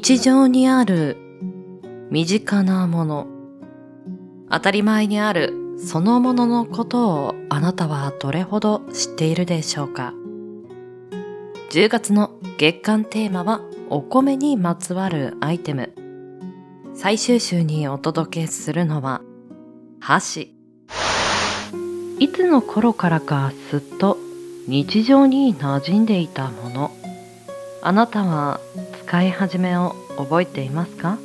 日常にある身近なもの、当たり前にあるそのもののことをあなたはどれほど知っているでしょうか ?10 月の月間テーマはお米にまつわるアイテム。最終週にお届けするのは箸。いつの頃からかすっと日常に馴染んでいたもの。あなたは使い始めを覚えていますか？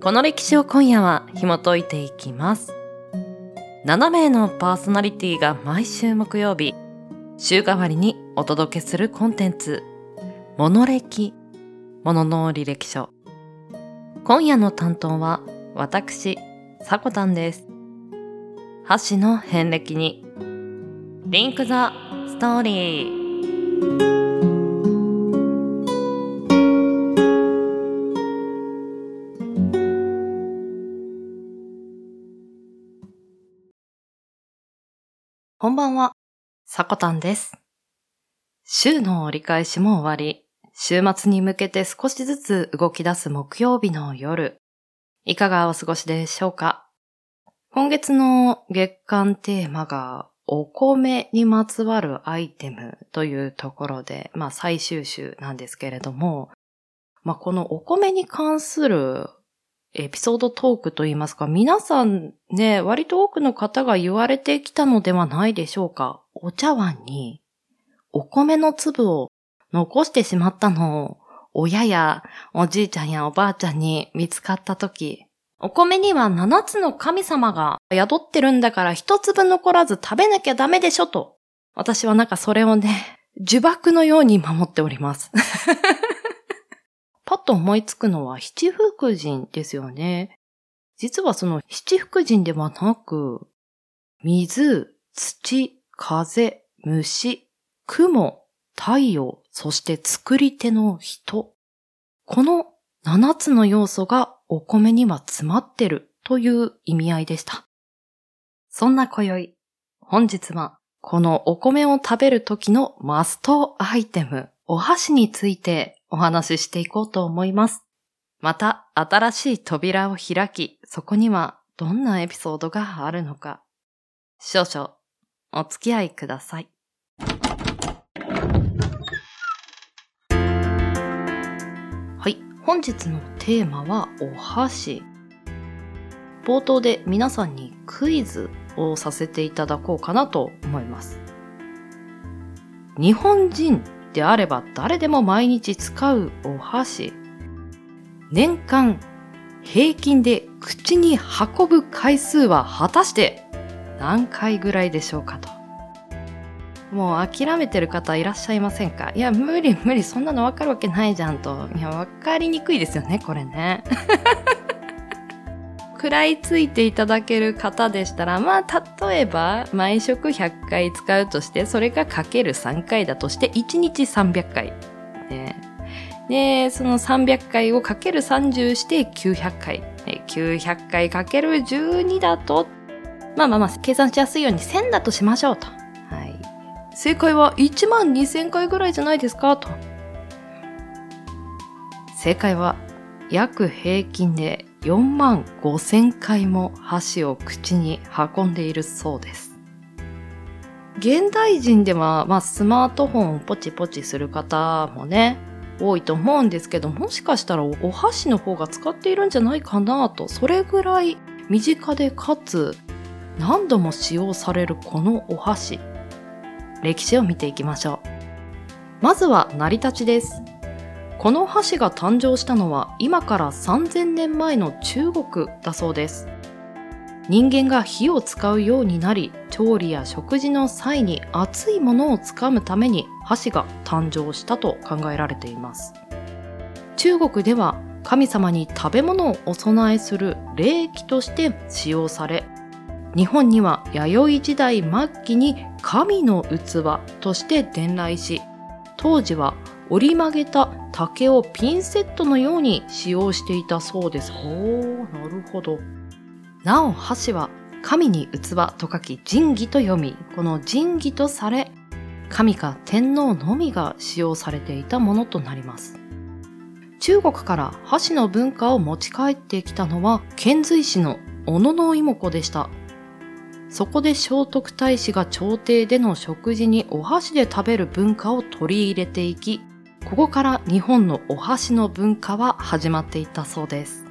この歴史を今夜は紐解いていきます。7名のパーソナリティが毎週木曜日、週替わりにお届けするコンテンツ、モノ歴、モノの履歴書。今夜の担当は私、さこたんです。箸の遍歴に、リンクザストーリー。こんばんは、さこたんです。週の折り返しも終わり、週末に向けて少しずつ動き出す木曜日の夜、いかがお過ごしでしょうか？今月の月間テーマが、お米にまつわるアイテムというところで、まあ最終週なんですけれども、まあこのお米に関するエピソードトークといいますか、皆さんね、割と多くの方が言われてきたのではないでしょうか。お茶碗にお米の粒を残してしまったのを親やおじいちゃんやおばあちゃんに見つかったとき、お米には七つの神様が宿ってるんだから一粒残らず食べなきゃダメでしょと。私はなんかそれをね、呪縛のように守っております。パッと思いつくのは七福神ですよね。実はその七福神ではなく、水、土、風、虫、雲、太陽、そして作り手の人。この七つの要素がお米には詰まってるという意味合いでした。そんな今宵、本日はこのお米を食べる時のマストアイテム、お箸についてお話ししていこうと思います。また新しい扉を開き、そこにはどんなエピソードがあるのか、少々お付き合いください。はい、本日のテーマはお箸。冒頭で皆さんにクイズをさせていただこうかなと思います。日本人であれば誰でも毎日使うお箸。年間平均で口に運ぶ回数は果たして何回ぐらいでしょうかと。もう諦めてる方いらっしゃいませんか？いや、無理無理、そんなのわかるわけないじゃんと。いや、わかりにくいですよね、これね。食らいついていただける方でしたら、まあ、例えば、毎食100回使うとして、それがかける3回だとして、1日300回。ね、で、その300回をかける30して900回。900回かける12だと、まあまあまあ、計算しやすいように1000だとしましょうと。はい。正解は1万2000回ぐらいじゃないですかと。正解は、約平均で4万5千回も箸を口に運んでいるそうです。現代人では、まあ、スマートフォンをポチポチする方もね、多いと思うんですけど、もしかしたらお箸の方が使っているんじゃないかなと、それぐらい身近でかつ何度も使用されるこのお箸。歴史を見ていきましょう。まずは成り立ちです。この箸が誕生したのは今から3000年前の中国だそうです。人間が火を使うようになり調理や食事の際に熱いものをつかむために箸が誕生したと考えられています。中国では神様に食べ物をお供えする礼儀として使用され日本には弥生時代末期に神の器として伝来し当時は折り曲げた竹をピンセットのように使用していたそうです。ほー、なるほど。なお、箸は神に器と書き神器と読み、この神器とされ、神か天皇のみが使用されていたものとなります。中国から箸の文化を持ち帰ってきたのは、遣隋使の小野の妹子でした。そこで聖徳太子が朝廷での食事にお箸で食べる文化を取り入れていき、ここから日本のお箸の文化は始まっていったそうです。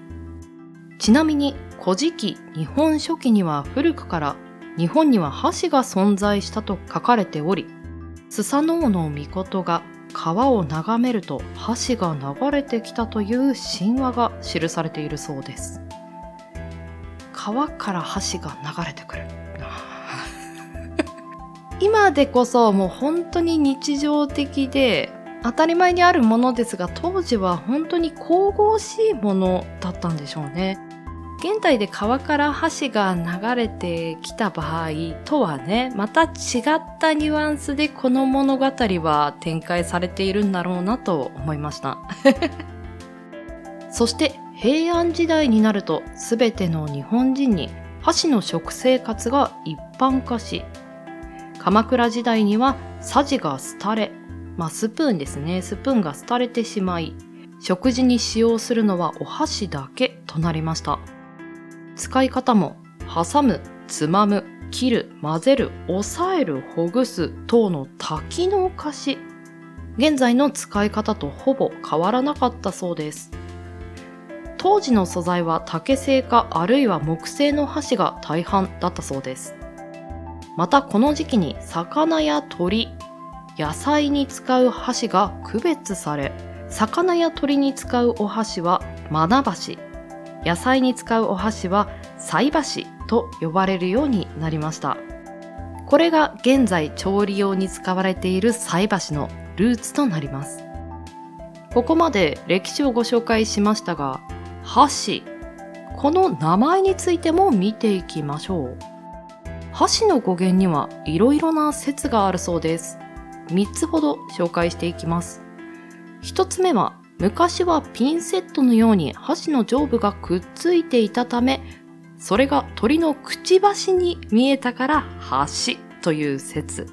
ちなみに古事記日本書紀には古くから日本には箸が存在したと書かれており、スサノオノミコトが川を眺めると箸が流れてきたという神話が記されているそうです。川から箸が流れてくる。今でこそもう本当に日常的で当たり前にあるものですが当時は本当に神々しいものだったんでしょうね。現代で川から橋が流れてきた場合とはね、また違ったニュアンスでこの物語は展開されているんだろうなと思いました。そして平安時代になると全ての日本人に箸の食生活が一般化し、鎌倉時代にはさじが廃れ、まあスプーンですね、スプーンが廃れてしまい、食事に使用するのはお箸だけとなりました。使い方も挟む、つまむ、切る、混ぜる、押さえる、ほぐす等の多機能化し、現在の使い方とほぼ変わらなかったそうです。当時の素材は竹製かあるいは木製の箸が大半だったそうです。またこの時期に魚や鳥、野菜に使う箸が区別され、魚や鳥に使うお箸はマナ箸、野菜に使うお箸は菜箸と呼ばれるようになりました。これが現在調理用に使われている菜箸のルーツとなります。ここまで歴史をご紹介しましたが、箸、この名前についても見ていきましょう。箸の語源にはいろいろな説があるそうです。3つほど紹介していきます。1つ目は昔はピンセットのように箸の上部がくっついていたため、それが鳥のくちばしに見えたから箸という説。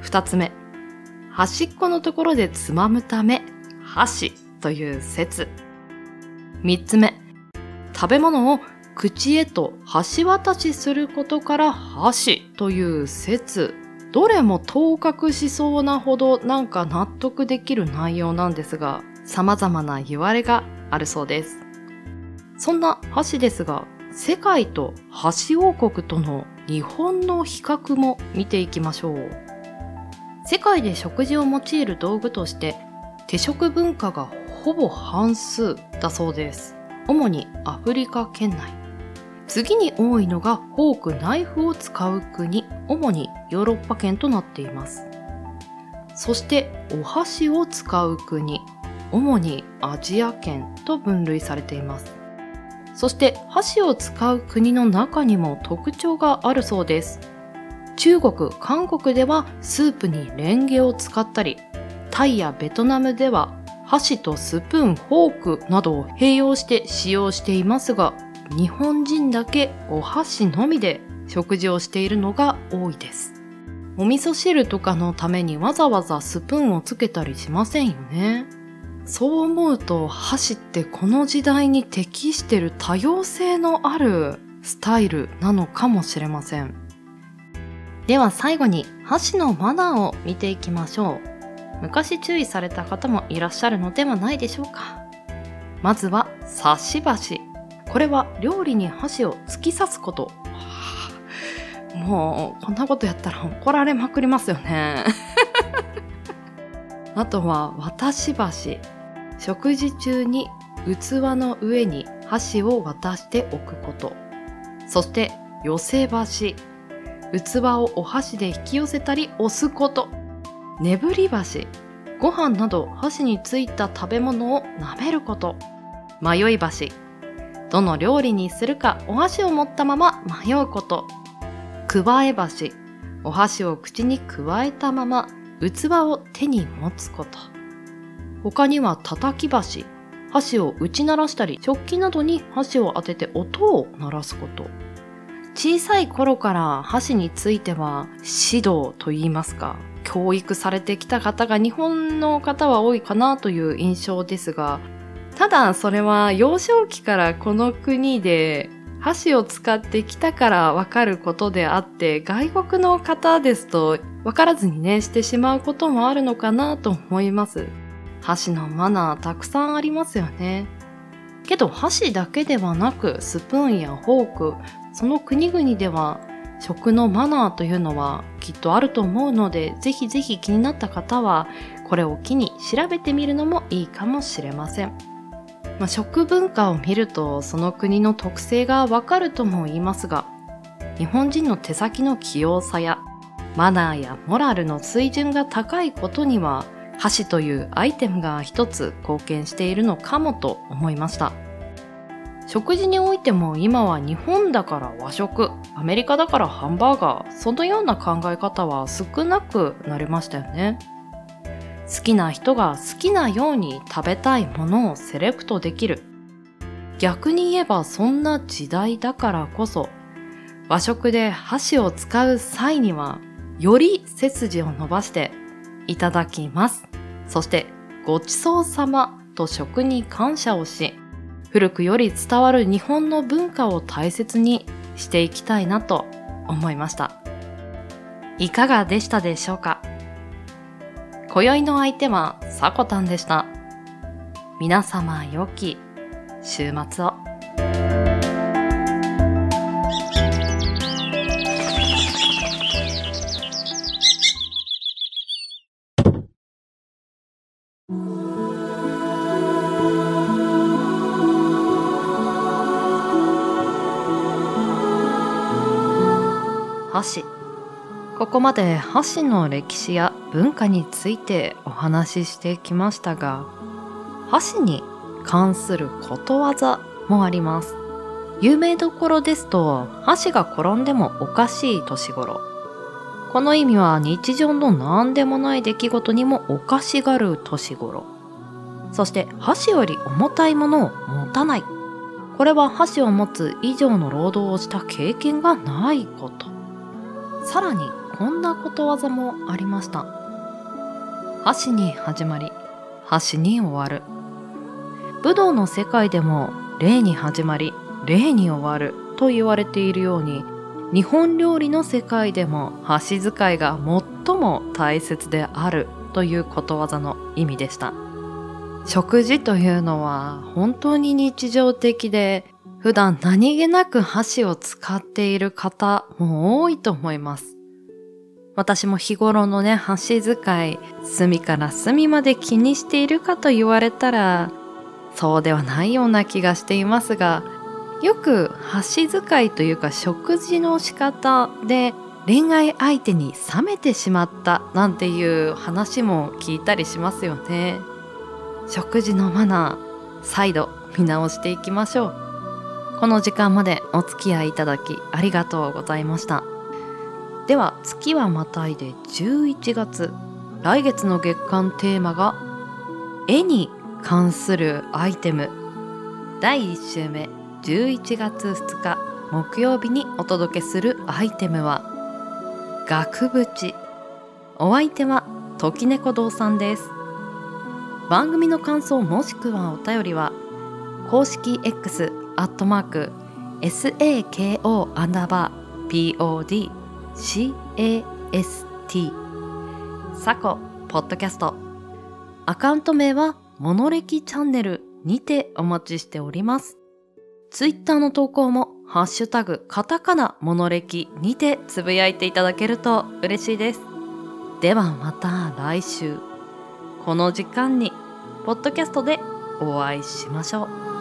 二つ目、端っこのところでつまむため箸という説。三つ目、食べ物を口へと橋渡しすることから箸という説。どれも当確しそうなほどなんか納得できる内容なんですが、様々な言われがあるそうです。そんな箸ですが、世界と箸王国との日本の比較も見ていきましょう。世界で食事を用いる道具として手食文化がほぼ半数だそうです。主にアフリカ圏内。次に多いのがフォーク、ナイフを使う国、主にヨーロッパ圏となっています。そしてお箸を使う国、主にアジア圏と分類されています。そして箸を使う国の中にも特徴があるそうです。中国、韓国ではスープにレンゲを使ったり、タイやベトナムでは箸とスプーン、フォークなどを併用して使用していますが、日本人だけお箸のみで食事をしているのが多いです。お味噌汁とかのためにわざわざスプーンをつけたりしませんよね。そう思うと箸ってこの時代に適してる多様性のあるスタイルなのかもしれません。では最後に箸のマナーを見ていきましょう。昔注意された方もいらっしゃるのではないでしょうか。まずは刺し箸。これは料理に箸を突き刺すこと。もうこんなことやったら怒られまくりますよね。あとは渡し箸。食事中に器の上に箸を渡しておくこと。そして寄せ箸。器をお箸で引き寄せたり押すこと。眠り箸。ご飯など箸についた食べ物を舐めること。迷い箸。どの料理にするかお箸を持ったまま迷うこと。くわえ箸。お箸を口にくわえたまま器を手に持つこと。他には叩き箸、箸を打ち鳴らしたり、食器などに箸を当てて音を鳴らすこと。小さい頃から箸については指導と言いますか、教育されてきた方が日本の方は多いかなという印象ですが、ただそれは幼少期からこの国で箸を使ってきたからわかることであって外国の方ですとわからずにねしてしまうこともあるのかなと思います。箸のマナーたくさんありますよね。けど箸だけではなくスプーンやフォークその国々では食のマナーというのはきっとあると思うのでぜひぜひ気になった方はこれを機に調べてみるのもいいかもしれません。まあ、食文化を見るとその国の特性がわかるとも言いますが日本人の手先の器用さやマナーやモラルの水準が高いことには箸というアイテムが一つ貢献しているのかもと思いました。食事においても今は日本だから和食アメリカだからハンバーガーそのような考え方は少なくなりましたよね。好きな人が好きなように食べたいものをセレクトできる逆に言えばそんな時代だからこそ和食で箸を使う際にはより背筋を伸ばしていただきます。そしてごちそうさまと食に感謝をし古くより伝わる日本の文化を大切にしていきたいなと思いました。いかがでしたでしょうか？今宵の相手はさこたんでした。皆様良き週末を。箸ここまで箸の歴史や文化についてお話ししてきましたが箸に関することわざもあります。有名どころですと箸が転んでもおかしい年頃。この意味は日常の何でもない出来事にもおかしがる年頃。そして箸より重たいものを持たない。これは箸を持つ以上の労働をした経験がないこと。さらにこんなことわざもありました。箸に始まり箸に終わる。武道の世界でも礼に始まり礼に終わると言われているように日本料理の世界でも箸使いが最も大切であるということわざの意味でした。食事というのは本当に日常的で普段何気なく箸を使っている方も多いと思います。私も日頃のね、箸使い、隅から隅まで気にしているかと言われたら、そうではないような気がしていますが、よく箸使いというか食事の仕方で恋愛相手に冷めてしまったなんていう話も聞いたりしますよね。食事のマナー、再度見直していきましょう。この時間までお付き合いいただきありがとうございましたでは月はまたいで11月。来月の月間テーマが絵に関するアイテム。第1週目11月2日。木曜日にお届けするアイテムは額縁。お相手は時猫堂さんです。番組の感想もしくはお便りは公式 X アットマーク SAKO アンダーバー POD CAST サコポッドキャスト。アカウント名はモノレキチャンネルにてお待ちしております。ツイッターの投稿もハッシュタグカタカナモノレキにてつぶやいていただけると嬉しいです。ではまた来週。この時間にポッドキャストでお会いしましょう。